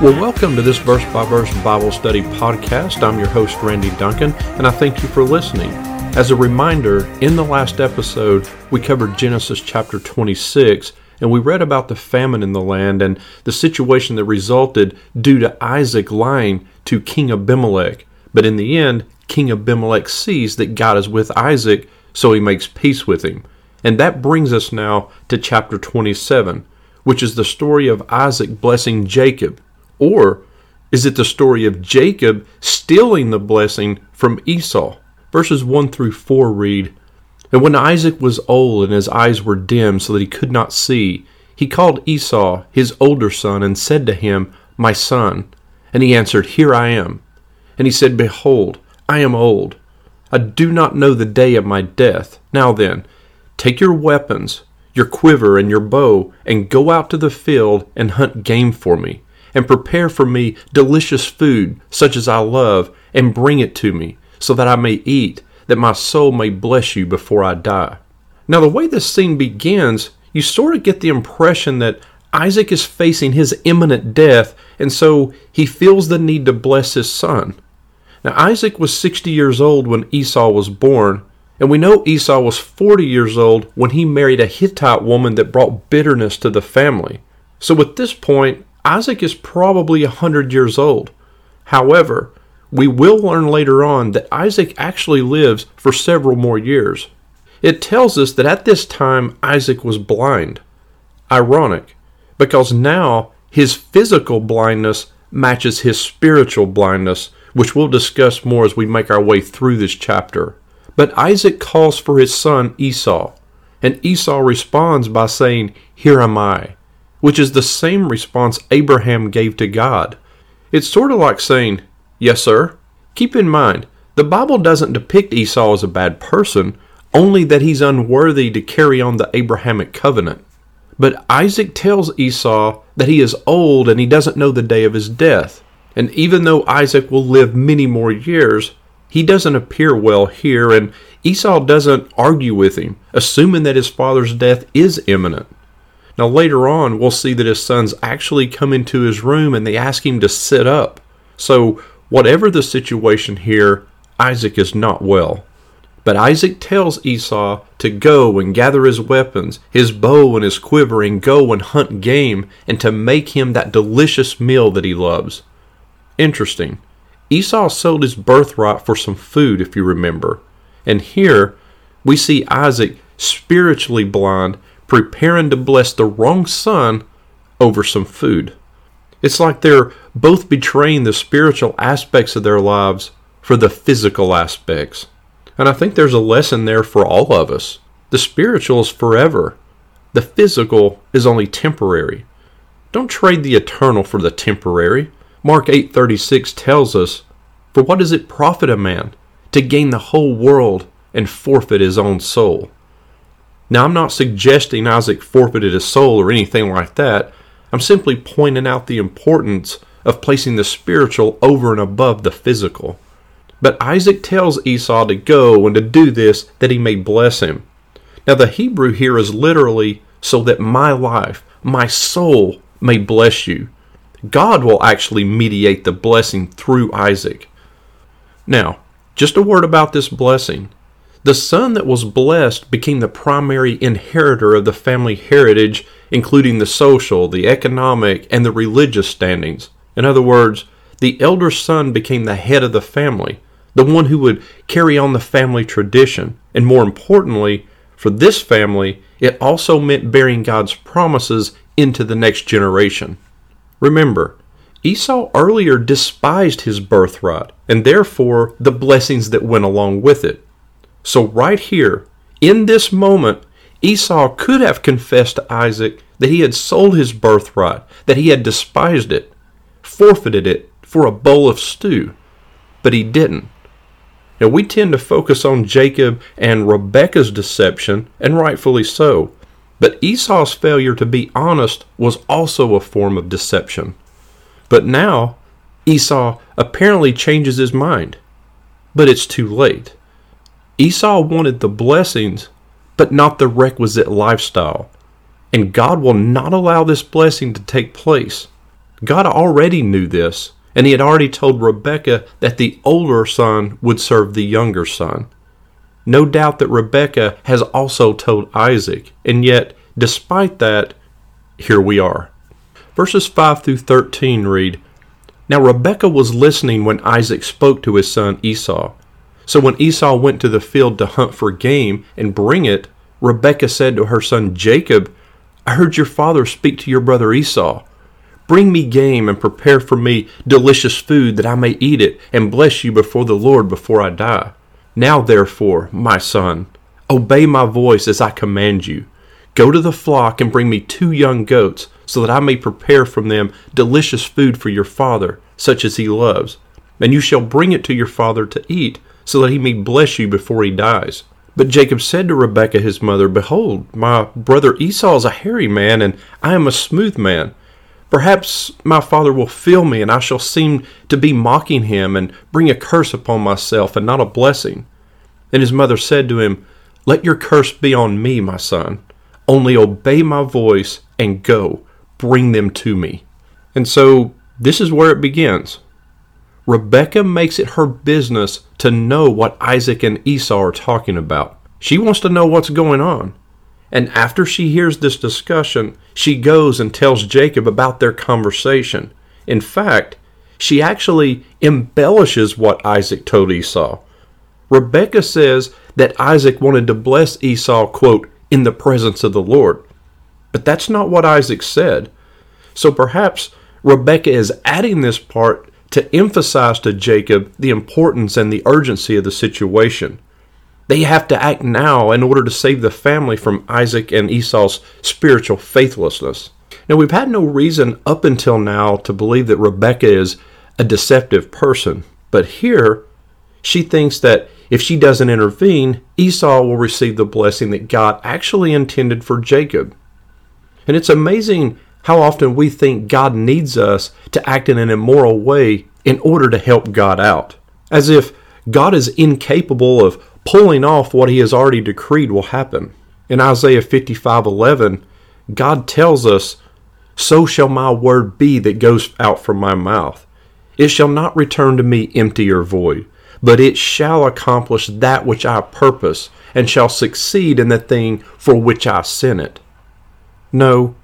Well, welcome to this verse by verse Bible study podcast. I'm your host, Randy Duncan, and I thank you for listening. As a reminder, in the last episode, we covered Genesis chapter 26, and we read about the famine in the land and the situation that resulted due to Isaac lying to King Abimelech. But in the end, King Abimelech sees that God is with Isaac, so he makes peace with him. And that brings us now to chapter 27, which is the story of Isaac blessing Jacob or is it the story of Jacob stealing the blessing from Esau? Verses 1 through 4 read And when Isaac was old and his eyes were dim so that he could not see, he called Esau, his older son, and said to him, My son. And he answered, Here I am. And he said, Behold, I am old. I do not know the day of my death. Now then, take your weapons, your quiver, and your bow, and go out to the field and hunt game for me and prepare for me delicious food, such as I love, and bring it to me, so that I may eat, that my soul may bless you before I die. Now, the way this scene begins, you sort of get the impression that Isaac is facing his imminent death, and so he feels the need to bless his son. Now, Isaac was 60 years old when Esau was born, and we know Esau was 40 years old when he married a Hittite woman that brought bitterness to the family. So at this point, Isaac is probably a hundred years old. However, we will learn later on that Isaac actually lives for several more years. It tells us that at this time Isaac was blind. Ironic, because now his physical blindness matches his spiritual blindness, which we'll discuss more as we make our way through this chapter. But Isaac calls for his son Esau, and Esau responds by saying, Here am I which is the same response Abraham gave to God. It's sort of like saying, Yes, sir. Keep in mind, the Bible doesn't depict Esau as a bad person, only that he's unworthy to carry on the Abrahamic covenant. But Isaac tells Esau that he is old and he doesn't know the day of his death. And even though Isaac will live many more years, he doesn't appear well here, and Esau doesn't argue with him, assuming that his father's death is imminent. Now, later on, we'll see that his sons actually come into his room and they ask him to sit up. So, whatever the situation here, Isaac is not well. But Isaac tells Esau to go and gather his weapons, his bow and his quiver, and go and hunt game, and to make him that delicious meal that he loves. Interesting. Esau sold his birthright for some food, if you remember. And here we see Isaac spiritually blind preparing to bless the wrong son over some food. It's like they're both betraying the spiritual aspects of their lives for the physical aspects. And I think there's a lesson there for all of us. The spiritual is forever, the physical is only temporary. Don't trade the eternal for the temporary. Mark 8:36 tells us, "For what does it profit a man to gain the whole world and forfeit his own soul?" Now, I'm not suggesting Isaac forfeited his soul or anything like that. I'm simply pointing out the importance of placing the spiritual over and above the physical. But Isaac tells Esau to go and to do this that he may bless him. Now, the Hebrew here is literally so that my life, my soul, may bless you. God will actually mediate the blessing through Isaac. Now, just a word about this blessing. The son that was blessed became the primary inheritor of the family heritage, including the social, the economic, and the religious standings. In other words, the elder son became the head of the family, the one who would carry on the family tradition. And more importantly, for this family, it also meant bearing God's promises into the next generation. Remember, Esau earlier despised his birthright and therefore the blessings that went along with it. So, right here, in this moment, Esau could have confessed to Isaac that he had sold his birthright, that he had despised it, forfeited it for a bowl of stew. But he didn't. Now, we tend to focus on Jacob and Rebekah's deception, and rightfully so. But Esau's failure to be honest was also a form of deception. But now, Esau apparently changes his mind. But it's too late. Esau wanted the blessings, but not the requisite lifestyle. And God will not allow this blessing to take place. God already knew this, and he had already told Rebekah that the older son would serve the younger son. No doubt that Rebekah has also told Isaac, and yet, despite that, here we are. Verses 5 through 13 read Now Rebekah was listening when Isaac spoke to his son Esau. So when Esau went to the field to hunt for game and bring it, Rebekah said to her son Jacob, I heard your father speak to your brother Esau. Bring me game and prepare for me delicious food that I may eat it and bless you before the Lord before I die. Now, therefore, my son, obey my voice as I command you. Go to the flock and bring me two young goats, so that I may prepare from them delicious food for your father, such as he loves. And you shall bring it to your father to eat, so that he may bless you before he dies. But Jacob said to Rebekah his mother, Behold, my brother Esau is a hairy man, and I am a smooth man. Perhaps my father will feel me, and I shall seem to be mocking him, and bring a curse upon myself, and not a blessing. And his mother said to him, Let your curse be on me, my son. Only obey my voice, and go, bring them to me. And so this is where it begins. Rebekah makes it her business to know what Isaac and Esau are talking about. She wants to know what's going on. And after she hears this discussion, she goes and tells Jacob about their conversation. In fact, she actually embellishes what Isaac told Esau. Rebecca says that Isaac wanted to bless Esau, quote, in the presence of the Lord. But that's not what Isaac said. So perhaps Rebecca is adding this part to emphasize to Jacob the importance and the urgency of the situation. They have to act now in order to save the family from Isaac and Esau's spiritual faithlessness. Now, we've had no reason up until now to believe that Rebecca is a deceptive person, but here she thinks that if she doesn't intervene, Esau will receive the blessing that God actually intended for Jacob. And it's amazing how often we think God needs us to act in an immoral way in order to help God out, as if God is incapable of pulling off what he has already decreed will happen. In Isaiah 55:11, God tells us, "So shall my word be that goes out from my mouth. It shall not return to me empty or void, but it shall accomplish that which I purpose, and shall succeed in the thing for which I sent it." No,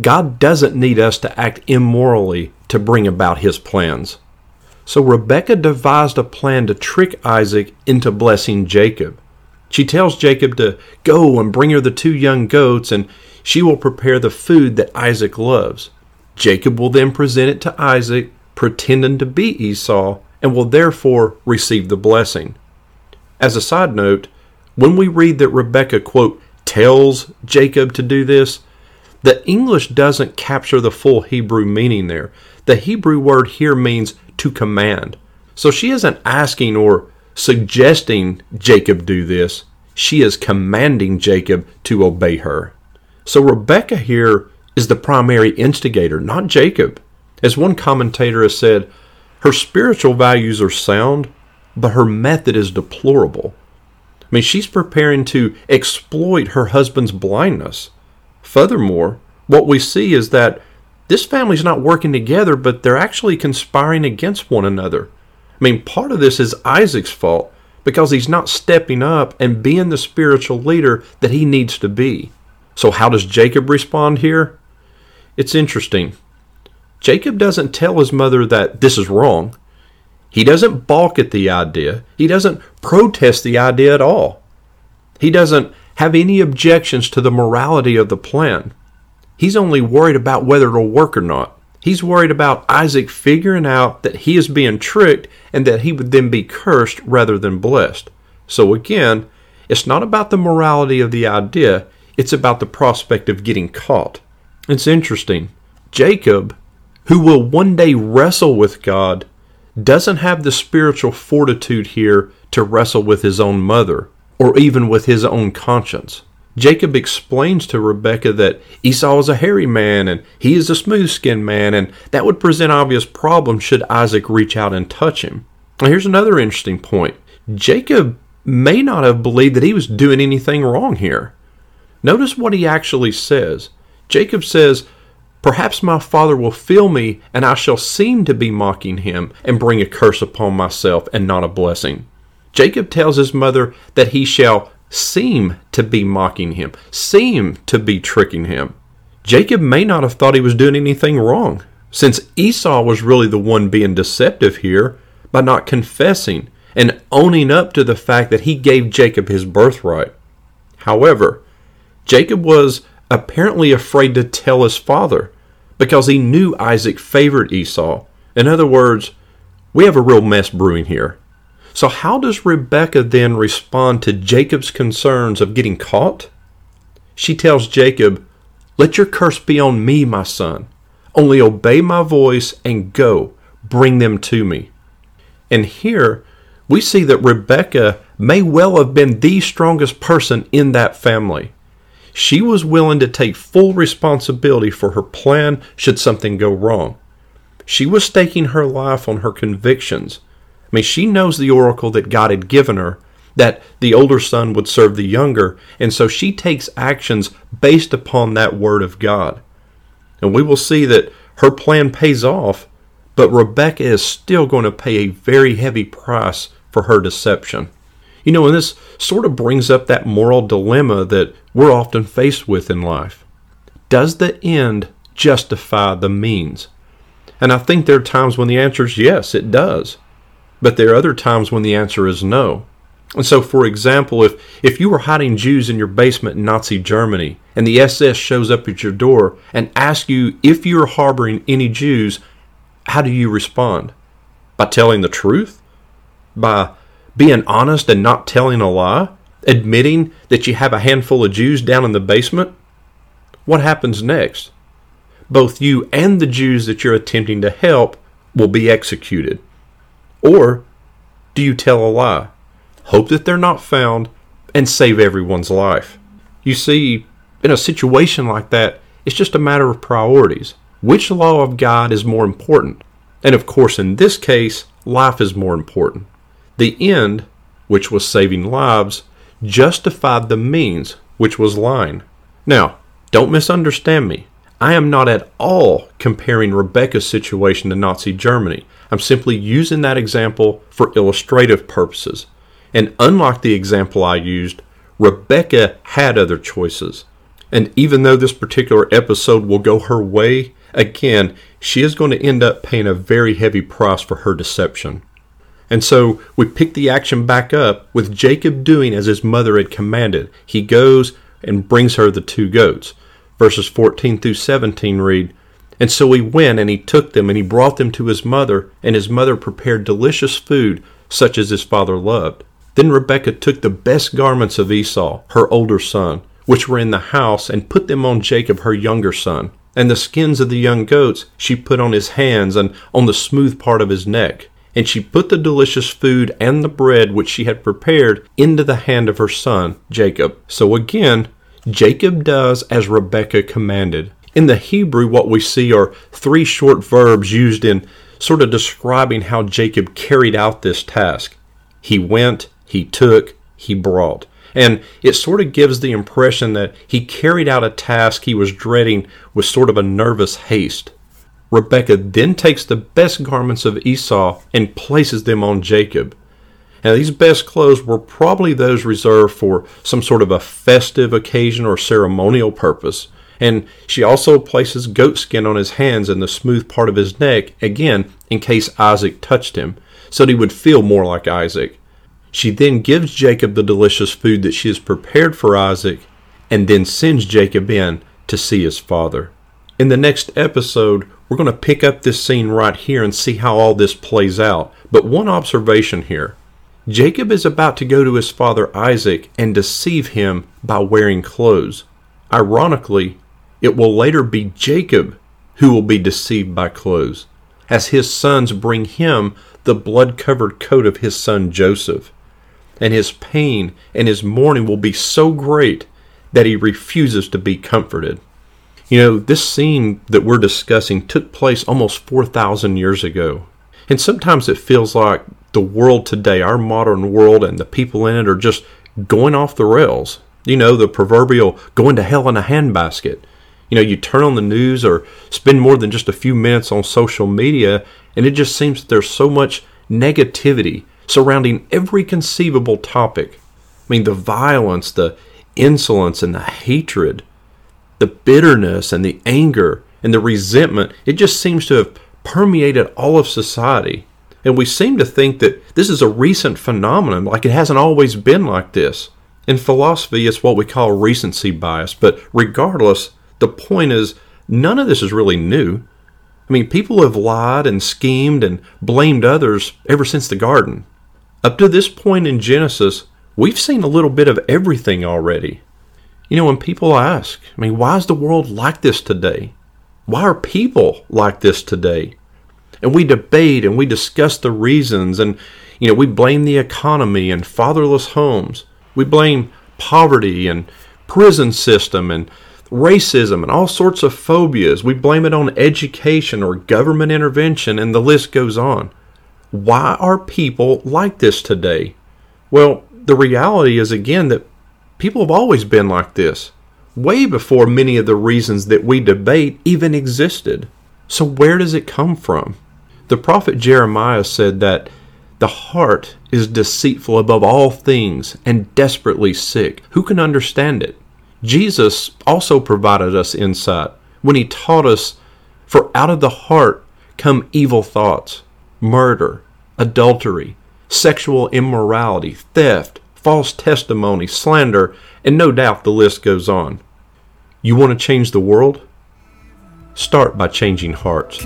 God doesn't need us to act immorally to bring about his plans. So Rebekah devised a plan to trick Isaac into blessing Jacob. She tells Jacob to go and bring her the two young goats, and she will prepare the food that Isaac loves. Jacob will then present it to Isaac, pretending to be Esau, and will therefore receive the blessing. As a side note, when we read that Rebekah, quote, tells Jacob to do this, the English doesn't capture the full Hebrew meaning there. The Hebrew word here means to command. So she isn't asking or suggesting Jacob do this. She is commanding Jacob to obey her. So Rebecca here is the primary instigator, not Jacob. As one commentator has said, her spiritual values are sound, but her method is deplorable. I mean, she's preparing to exploit her husband's blindness. Furthermore, what we see is that this family's not working together, but they're actually conspiring against one another. I mean, part of this is Isaac's fault because he's not stepping up and being the spiritual leader that he needs to be. So, how does Jacob respond here? It's interesting. Jacob doesn't tell his mother that this is wrong. He doesn't balk at the idea. He doesn't protest the idea at all. He doesn't have any objections to the morality of the plan. He's only worried about whether it'll work or not. He's worried about Isaac figuring out that he is being tricked and that he would then be cursed rather than blessed. So again, it's not about the morality of the idea, it's about the prospect of getting caught. It's interesting. Jacob, who will one day wrestle with God, doesn't have the spiritual fortitude here to wrestle with his own mother or even with his own conscience. Jacob explains to Rebekah that Esau is a hairy man and he is a smooth skinned man, and that would present obvious problems should Isaac reach out and touch him. Now, here's another interesting point Jacob may not have believed that he was doing anything wrong here. Notice what he actually says. Jacob says, Perhaps my father will feel me, and I shall seem to be mocking him, and bring a curse upon myself, and not a blessing. Jacob tells his mother that he shall seem to be mocking him, seem to be tricking him. Jacob may not have thought he was doing anything wrong, since Esau was really the one being deceptive here by not confessing and owning up to the fact that he gave Jacob his birthright. However, Jacob was apparently afraid to tell his father because he knew Isaac favored Esau. In other words, we have a real mess brewing here. So, how does Rebecca then respond to Jacob's concerns of getting caught? She tells Jacob, Let your curse be on me, my son. Only obey my voice and go, bring them to me. And here we see that Rebecca may well have been the strongest person in that family. She was willing to take full responsibility for her plan should something go wrong. She was staking her life on her convictions I mean, she knows the oracle that God had given her, that the older son would serve the younger, and so she takes actions based upon that word of God. And we will see that her plan pays off, but Rebecca is still going to pay a very heavy price for her deception. You know, and this sort of brings up that moral dilemma that we're often faced with in life. Does the end justify the means? And I think there are times when the answer is yes, it does. But there are other times when the answer is no. And so, for example, if, if you were hiding Jews in your basement in Nazi Germany and the SS shows up at your door and asks you if you're harboring any Jews, how do you respond? By telling the truth? By being honest and not telling a lie? Admitting that you have a handful of Jews down in the basement? What happens next? Both you and the Jews that you're attempting to help will be executed. Or do you tell a lie, hope that they're not found, and save everyone's life? You see, in a situation like that, it's just a matter of priorities. Which law of God is more important? And of course, in this case, life is more important. The end, which was saving lives, justified the means, which was lying. Now, don't misunderstand me. I am not at all comparing Rebecca's situation to Nazi Germany. I'm simply using that example for illustrative purposes. And unlike the example I used, Rebecca had other choices. And even though this particular episode will go her way, again, she is going to end up paying a very heavy price for her deception. And so we pick the action back up with Jacob doing as his mother had commanded. He goes and brings her the two goats verses 14 through 17 read, And so he went, and he took them, and he brought them to his mother, and his mother prepared delicious food, such as his father loved. Then Rebekah took the best garments of Esau, her older son, which were in the house, and put them on Jacob, her younger son. And the skins of the young goats she put on his hands and on the smooth part of his neck. And she put the delicious food and the bread which she had prepared into the hand of her son, Jacob. So again, Jacob does as Rebekah commanded. In the Hebrew, what we see are three short verbs used in sort of describing how Jacob carried out this task. He went, he took, he brought. And it sort of gives the impression that he carried out a task he was dreading with sort of a nervous haste. Rebekah then takes the best garments of Esau and places them on Jacob. Now, these best clothes were probably those reserved for some sort of a festive occasion or ceremonial purpose. And she also places goatskin on his hands and the smooth part of his neck, again, in case Isaac touched him, so that he would feel more like Isaac. She then gives Jacob the delicious food that she has prepared for Isaac, and then sends Jacob in to see his father. In the next episode, we're going to pick up this scene right here and see how all this plays out. But one observation here Jacob is about to go to his father Isaac and deceive him by wearing clothes. Ironically, it will later be Jacob who will be deceived by clothes, as his sons bring him the blood covered coat of his son Joseph. And his pain and his mourning will be so great that he refuses to be comforted. You know, this scene that we're discussing took place almost 4,000 years ago. And sometimes it feels like the world today, our modern world, and the people in it are just going off the rails. You know, the proverbial going to hell in a handbasket. You know, you turn on the news or spend more than just a few minutes on social media, and it just seems that there's so much negativity surrounding every conceivable topic. I mean, the violence, the insolence, and the hatred, the bitterness, and the anger, and the resentment, it just seems to have permeated all of society. And we seem to think that this is a recent phenomenon, like it hasn't always been like this. In philosophy, it's what we call recency bias, but regardless, the point is none of this is really new. I mean, people have lied and schemed and blamed others ever since the garden. Up to this point in Genesis, we've seen a little bit of everything already. You know, when people ask, I mean, why is the world like this today? Why are people like this today? And we debate and we discuss the reasons, and, you know, we blame the economy and fatherless homes. We blame poverty and prison system and racism and all sorts of phobias. We blame it on education or government intervention, and the list goes on. Why are people like this today? Well, the reality is again that people have always been like this, way before many of the reasons that we debate even existed. So, where does it come from? The prophet Jeremiah said that the heart is deceitful above all things and desperately sick. Who can understand it? Jesus also provided us insight when he taught us, For out of the heart come evil thoughts, murder, adultery, sexual immorality, theft, false testimony, slander, and no doubt the list goes on. You want to change the world? Start by changing hearts.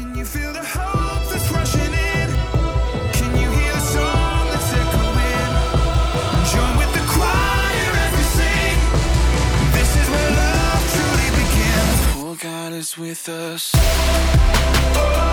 With us.